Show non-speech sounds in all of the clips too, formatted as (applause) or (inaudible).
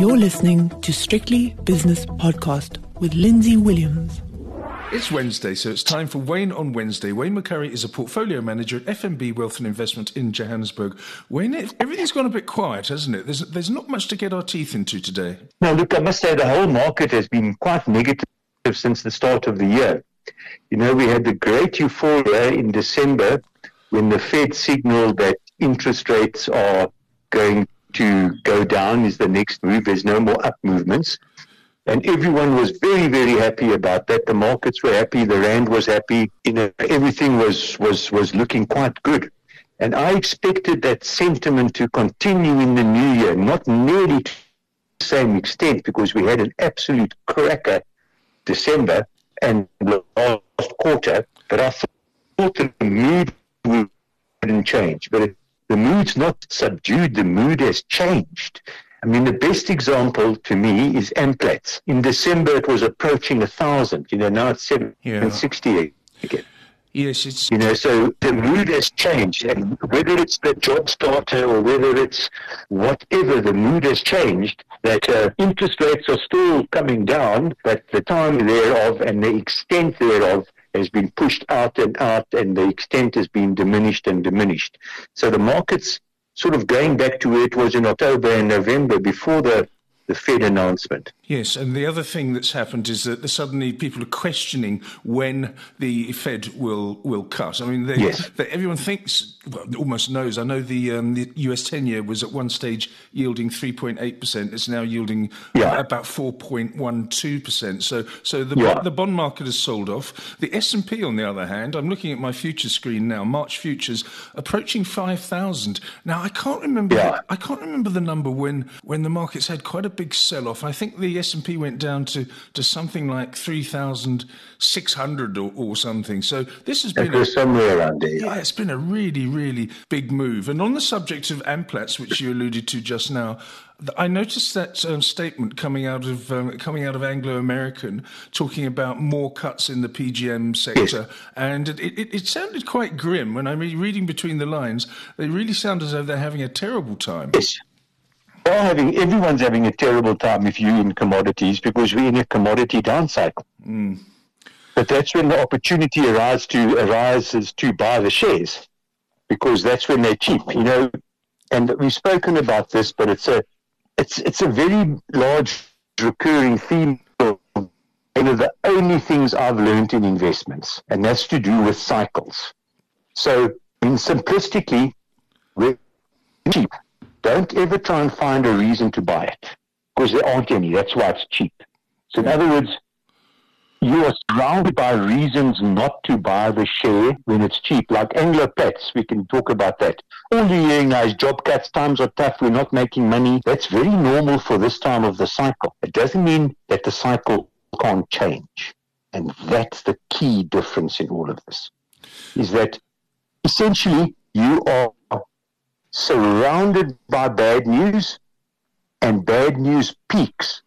You're listening to Strictly Business Podcast with Lindsay Williams. It's Wednesday, so it's time for Wayne on Wednesday. Wayne McCurrie is a portfolio manager at FNB Wealth and Investment in Johannesburg. Wayne, everything's gone a bit quiet, hasn't it? There's, there's not much to get our teeth into today. No, look, I must say the whole market has been quite negative since the start of the year. You know, we had the great euphoria in December when the Fed signaled that interest rates are going to go down is the next move. There's no more up movements. And everyone was very, very happy about that. The markets were happy. The rand was happy. You know, everything was, was, was looking quite good. And I expected that sentiment to continue in the new year, not nearly to the same extent because we had an absolute cracker December and last quarter. But I thought the mood wouldn't change. But it, the mood's not subdued, the mood has changed. I mean, the best example to me is Amplats. In December, it was approaching a thousand. You know, now it's seven yeah. again. Yes, it's you know, so the mood has changed, and whether it's the job starter or whether it's whatever, the mood has changed. That uh, interest rates are still coming down, but the time thereof and the extent thereof has been pushed out and out, and the extent has been diminished and diminished. So the market's sort of going back to where it was in October and November before the, the Fed announcement. Yes, and the other thing that's happened is that suddenly people are questioning when the Fed will will cut. I mean, they, yes. they, everyone thinks, well, almost knows. I know the, um, the US ten-year was at one stage yielding 3.8 percent. It's now yielding yeah. about 4.12 percent. So, so the yeah. the bond market has sold off. The S and P, on the other hand, I'm looking at my future screen now. March futures approaching 5,000. Now, I can't remember. Yeah. I can't remember the number when when the markets had quite a big sell-off. I think the S&P went down to, to something like 3,600 or, or something. So this has been... A, somewhere around there. Yeah, it's been a really, really big move. And on the subject of Amplats, which you alluded to just now, I noticed that um, statement coming out of um, coming out of Anglo American, talking about more cuts in the PGM sector, and it, it, it, sounded quite grim. When I'm reading between the lines, they really sound as though they're having a terrible time. Yes are having everyone's having a terrible time if you're in commodities because we're in a commodity down cycle. Mm. But that's when the opportunity arises to arises to buy the shares because that's when they're cheap, you know. And we've spoken about this, but it's a it's it's a very large recurring theme. One of the only things I've learned in investments, and that's to do with cycles. So, in simplistically, we're cheap don't ever try and find a reason to buy it because there aren't any. That's why it's cheap. So, in other words, you are surrounded by reasons not to buy the share when it's cheap, like Anglo Pets. We can talk about that. All you're hearing now is job cuts, times are tough, we're not making money. That's very normal for this time of the cycle. It doesn't mean that the cycle can't change. And that's the key difference in all of this, is that essentially you are surrounded by bad news, and bad news peaks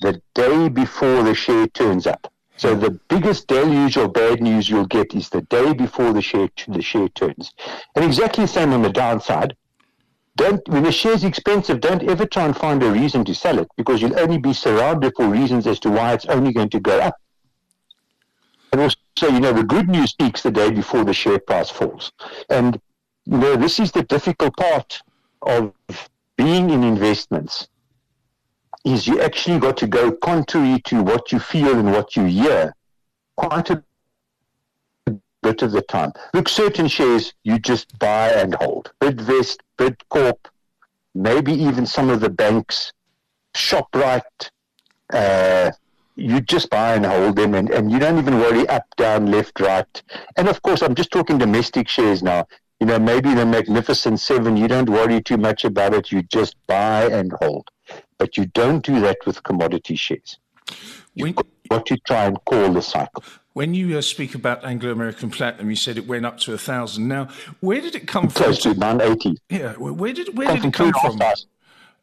the day before the share turns up. So the biggest deluge of bad news you'll get is the day before the share the share turns. And exactly the same on the downside. Don't when the share's expensive, don't ever try and find a reason to sell it because you'll only be surrounded for reasons as to why it's only going to go up. And also, you know, the good news peaks the day before the share price falls. And you know, this is the difficult part of being in investments is you actually got to go contrary to what you feel and what you hear quite a bit of the time. Look, certain shares you just buy and hold. Bidvest, Bidcorp, maybe even some of the banks, ShopRite, uh, you just buy and hold them and, and you don't even worry up, down, left, right. And of course, I'm just talking domestic shares now you know, maybe the Magnificent Seven, you don't worry too much about it. You just buy and hold. But you don't do that with commodity shares. What You've got to try and call the cycle. When you uh, speak about Anglo American Platinum, you said it went up to a thousand. Now, where did it come Close from? Close to 980. Yeah, where did where did it come from?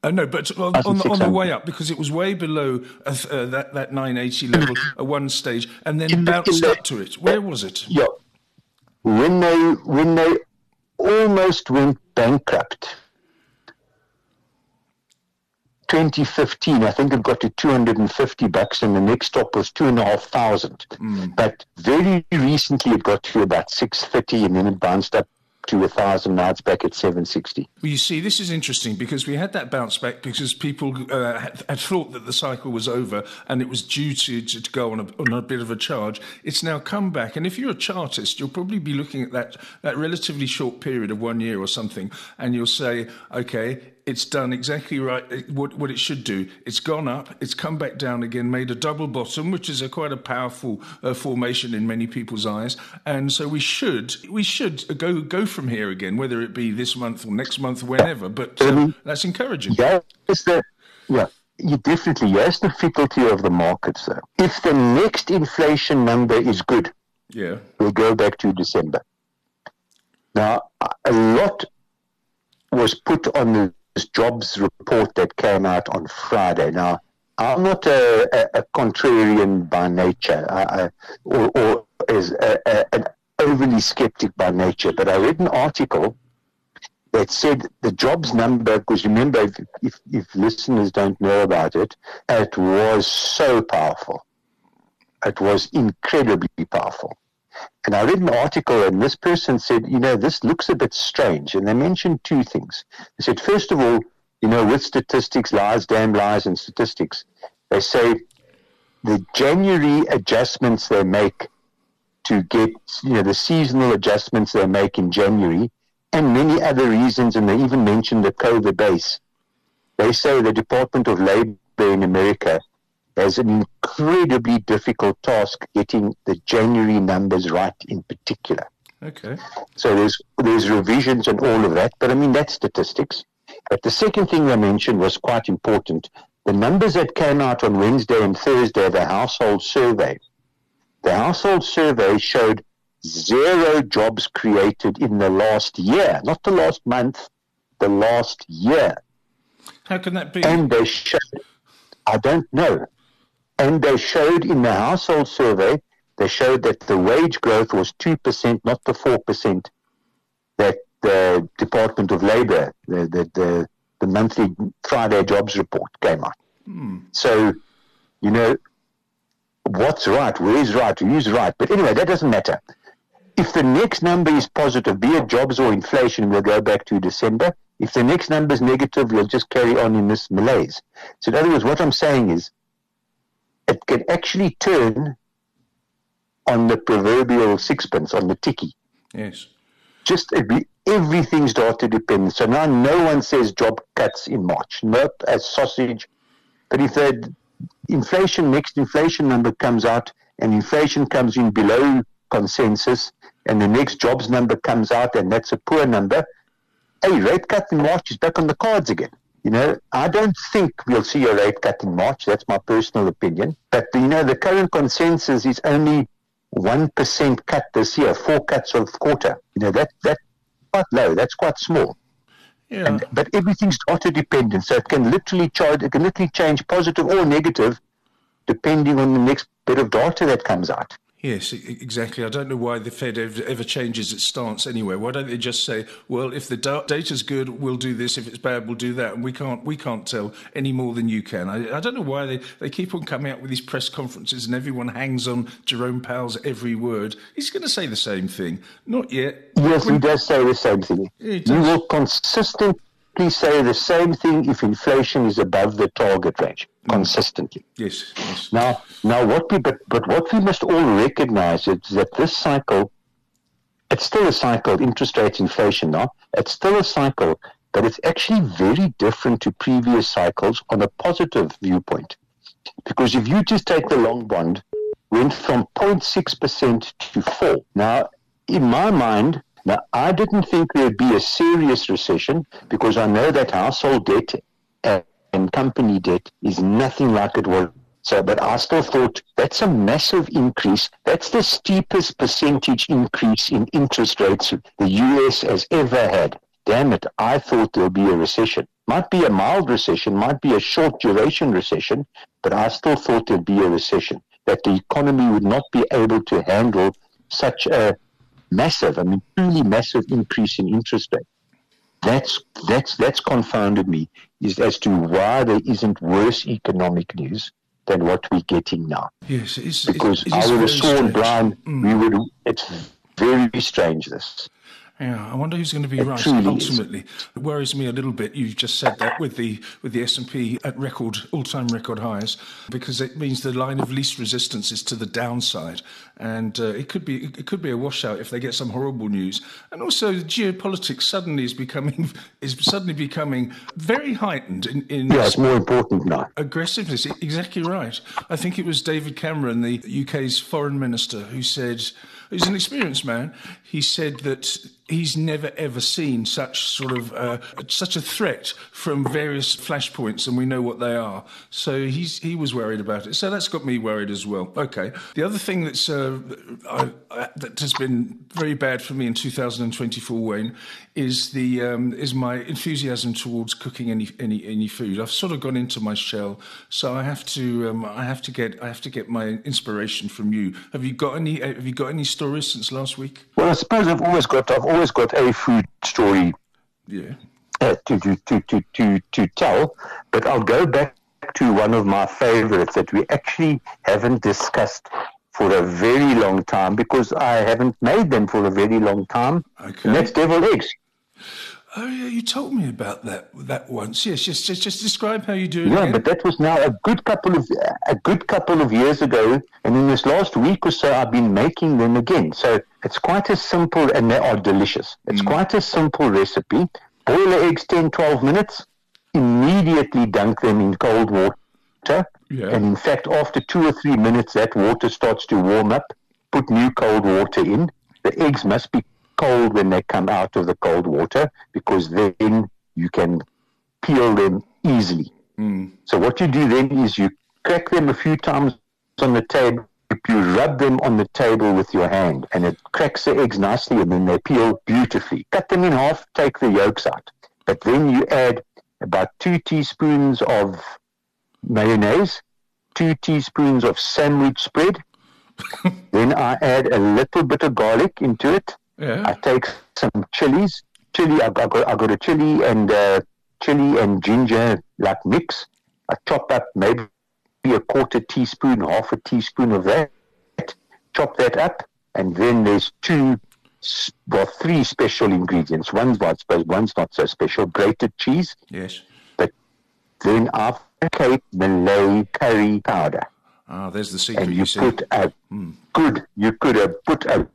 Uh, no, but on, on, on, the way up, because it was way below uh, uh, that, that 980 level at one stage, and then bounced up to it. Where was it? Yeah, when they when they almost went bankrupt. 2015, I think it got to 250 bucks, and the next stop was two and a half thousand. Mm. But very recently, it got to about 630, and then it bounced up to a thousand it's back at 760 well you see this is interesting because we had that bounce back because people uh, had, had, thought that the cycle was over and it was due to, to, to go on a, on a, bit of a charge. It's now come back. And if you're a chartist you'll probably be looking at that that relatively short period of one year or something and you'll say okay it's done exactly right what, what it should do. It's gone up, it's come back down again, made a double bottom, which is a quite a powerful uh, formation in many people's eyes. And so we should we should go go from here again, whether it be this month or next month, whenever. But uh, that's encouraging. Yeah, it's the yeah. You definitely, yes, the difficulty of the markets, though. If the next inflation number is good, yeah, we'll go back to December. Now, a lot was put on the jobs report that came out on Friday. Now, I'm not a, a, a contrarian by nature, I, I, or, or as a, an overly skeptic by nature, but I read an article that said the jobs number, because remember, if, if, if, listeners don't know about it, it was so powerful. It was incredibly powerful. And I read an article, and this person said, you know, this looks a bit strange. And they mentioned two things. They said, first of all, you know, with statistics, lies, damn lies, and statistics, they say the January adjustments they make to get, you know, the seasonal adjustments they make in January, and many other reasons, and they even mentioned the COVID base. They say the Department of Labor in America has an incredibly difficult task getting the January numbers right in particular. Okay. So there's there's revisions and all of that, but I mean that's statistics. But the second thing I mentioned was quite important. The numbers that came out on Wednesday and Thursday, the household survey. The household survey showed zero jobs created in the last year, not the last month, the last year. How can that be? And they showed, I don't know. And they showed in the household survey, they showed that the wage growth was 2%, not the 4% that the Department of Labor, the, the, the, the monthly Friday jobs report came out. Hmm. So, you know, what's right, where's right, who's right. But anyway, that doesn't matter. If the next number is positive, be it jobs or inflation, we'll go back to December. If the next number is negative, we'll just carry on in this malaise. So, in other words, what I'm saying is it can actually turn on the proverbial sixpence, on the ticky. Yes. Just every, everything's data dependent. So now no one says job cuts in March, not as sausage. But if the inflation, next inflation number comes out and inflation comes in below consensus and the next jobs number comes out and that's a poor number, a rate cut in March is back on the cards again. You know, I don't think we'll see a rate cut in March. That's my personal opinion. But, you know, the current consensus is only 1% cut this year, four cuts of quarter. You know, that that's quite low. That's quite small. Yeah. And, but everything's auto dependent. So it can literally charge, it can literally change positive or negative depending on the next bit of data that comes out. Yes, exactly. I don't know why the Fed ever, ever, changes its stance anyway. Why don't they just say, "Well, if the da- data's good, we'll do this. If it's bad, we'll do that." And we can't we can't tell any more than you can. I, I don't know why they, they keep on coming out with these press conferences and everyone hangs on Jerome Powell's every word. He's going to say the same thing. Not yet. Yes, he does say the same thing. You will consistently say the same thing if inflation is above the target range mm. consistently. Yes, yes. Now, now what we but but what we must all recognise is that this cycle, it's still a cycle. Interest rates, inflation. Now, it's still a cycle, but it's actually very different to previous cycles on a positive viewpoint. Because if you just take the long bond, went from 0.6 percent to four. Now, in my mind, now I didn't think there'd be a serious recession because I know that household debt and company debt is nothing like it was. So, but I still thought that's a massive increase. That's the steepest percentage increase in interest rates the US has ever had. Damn it, I thought there'll be a recession. Might be a mild recession, might be a short duration recession, but I still thought there'd be a recession. That the economy would not be able to handle such a massive, I mean, truly massive increase in interest rate. that's that's that's confounded me is as to why there isn't worse economic news than what we're getting now. Yes, it's, because it, I would have sworn, Brian, mm. we would. It's very strange. This. Yeah, I wonder who's going to be it right ultimately. Is. It worries me a little bit. You've just said that with the with the S and P at record all time record highs, because it means the line of least resistance is to the downside, and uh, it could be it could be a washout if they get some horrible news. And also, geopolitics suddenly is becoming is suddenly becoming very heightened in. in yeah, it's more important now. Aggressiveness, exactly right. I think it was David Cameron, the UK's foreign minister, who said he's an experienced man. He said that he's never ever seen such sort of uh, such a threat from various flashpoints, and we know what they are. So he's he was worried about it. So that's got me worried as well. Okay. The other thing that's uh, I, I, that has been very bad for me in 2024, Wayne, is the um, is my enthusiasm towards cooking any any any food. I've sort of gone into my shell, so I have to um, I have to get I have to get my inspiration from you. Have you got any Have you got any stories since last week? Well, I suppose I've always got I've always got a food story. Yeah. Uh, to, to, to, to, to, to tell, but I'll go back to one of my favorites that we actually haven't discussed for a very long time because I haven't made them for a very long time. Okay. And that's devil eggs. Oh yeah, you told me about that that once. Yes, just just, just describe how you do it. Yeah, again. but that was now a good couple of a good couple of years ago, and in this last week or so, I've been making them again. So it's quite a simple, and they are delicious. It's mm. quite a simple recipe. Boil the eggs 10, 12 minutes. Immediately dunk them in cold water. Yeah. And in fact, after two or three minutes, that water starts to warm up. Put new cold water in. The eggs must be cold when they come out of the cold water because then you can peel them easily. Mm. So what you do then is you crack them a few times on the table. You rub them on the table with your hand, and it cracks the eggs nicely, and then they peel beautifully. Cut them in half, take the yolks out, but then you add about two teaspoons of mayonnaise, two teaspoons of sandwich spread. (laughs) then I add a little bit of garlic into it, yeah. I take some chilies. Chili, I got, I got a chili and uh, chili and ginger like mix. I chop up maybe a quarter teaspoon, half a teaspoon of that. Chop that up, and then there's two, well, three special ingredients. One's, suppose, one's not so special. Grated cheese. Yes. But then after Cape Malay curry powder. Ah, there's the secret. And you, you put a mm. good, you could have put a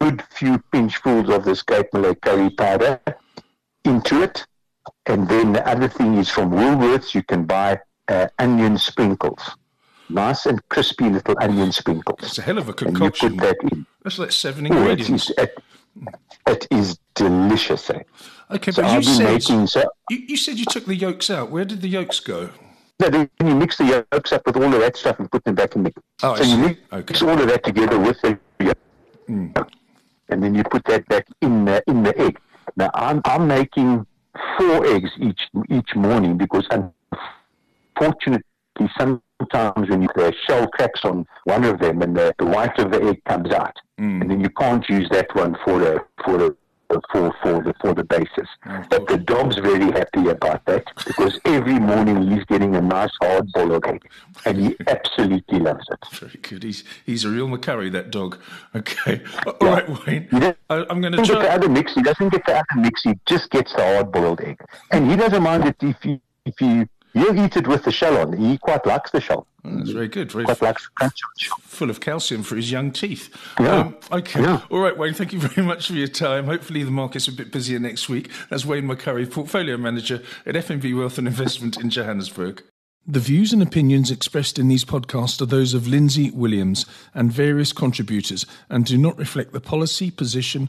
good few pinchfuls of this Cape Malay curry powder into it. And then the other thing is from Woolworths, you can buy uh, onion sprinkles. Nice and crispy little onion sprinkles. It's a hell of a concoction. And you put that in. That's like seven ingredients. Oh, it, is, it, it is delicious. Eh? Okay, so but you said, making, so, you, you said you took the yolks out. Where did the yolks go? No, then you mix the yolks up with all of that stuff and put them back in the. Oh, so you mix okay. all of that together with the yolk, mm. and then you put that back in the in the egg. Now I'm I'm making four eggs each each morning because unfortunately sometimes when you, the shell cracks on one of them and the, the white of the egg comes out, mm. and then you can't use that one for a for a for for the for the basis. But the dog's very happy about that because every morning he's getting a nice hard boiled egg, and he absolutely loves it. Very good. He's he's a real McCurrie, that dog. Okay. (laughs) All yeah. right, Wayne. I, am going to try. Get the other mix. He doesn't get the other mix. He just gets the hard boiled egg, and he doesn't mind it if you if you you eat it with the shell on. He quite likes the shell. Oh, that's very good. Very quite likes crunch Full of calcium for his young teeth. Yeah. Um, okay. Yeah. All right, Wayne. Thank you (laughs) very much for your time. Hopefully, the market's a bit busier next week. That's Wayne McCurrie, Portfolio Manager at FNB Wealth and Investment in Johannesburg. The views and opinions expressed in these podcasts are those of Lindsay Williams and various contributors and do not reflect the policy, position,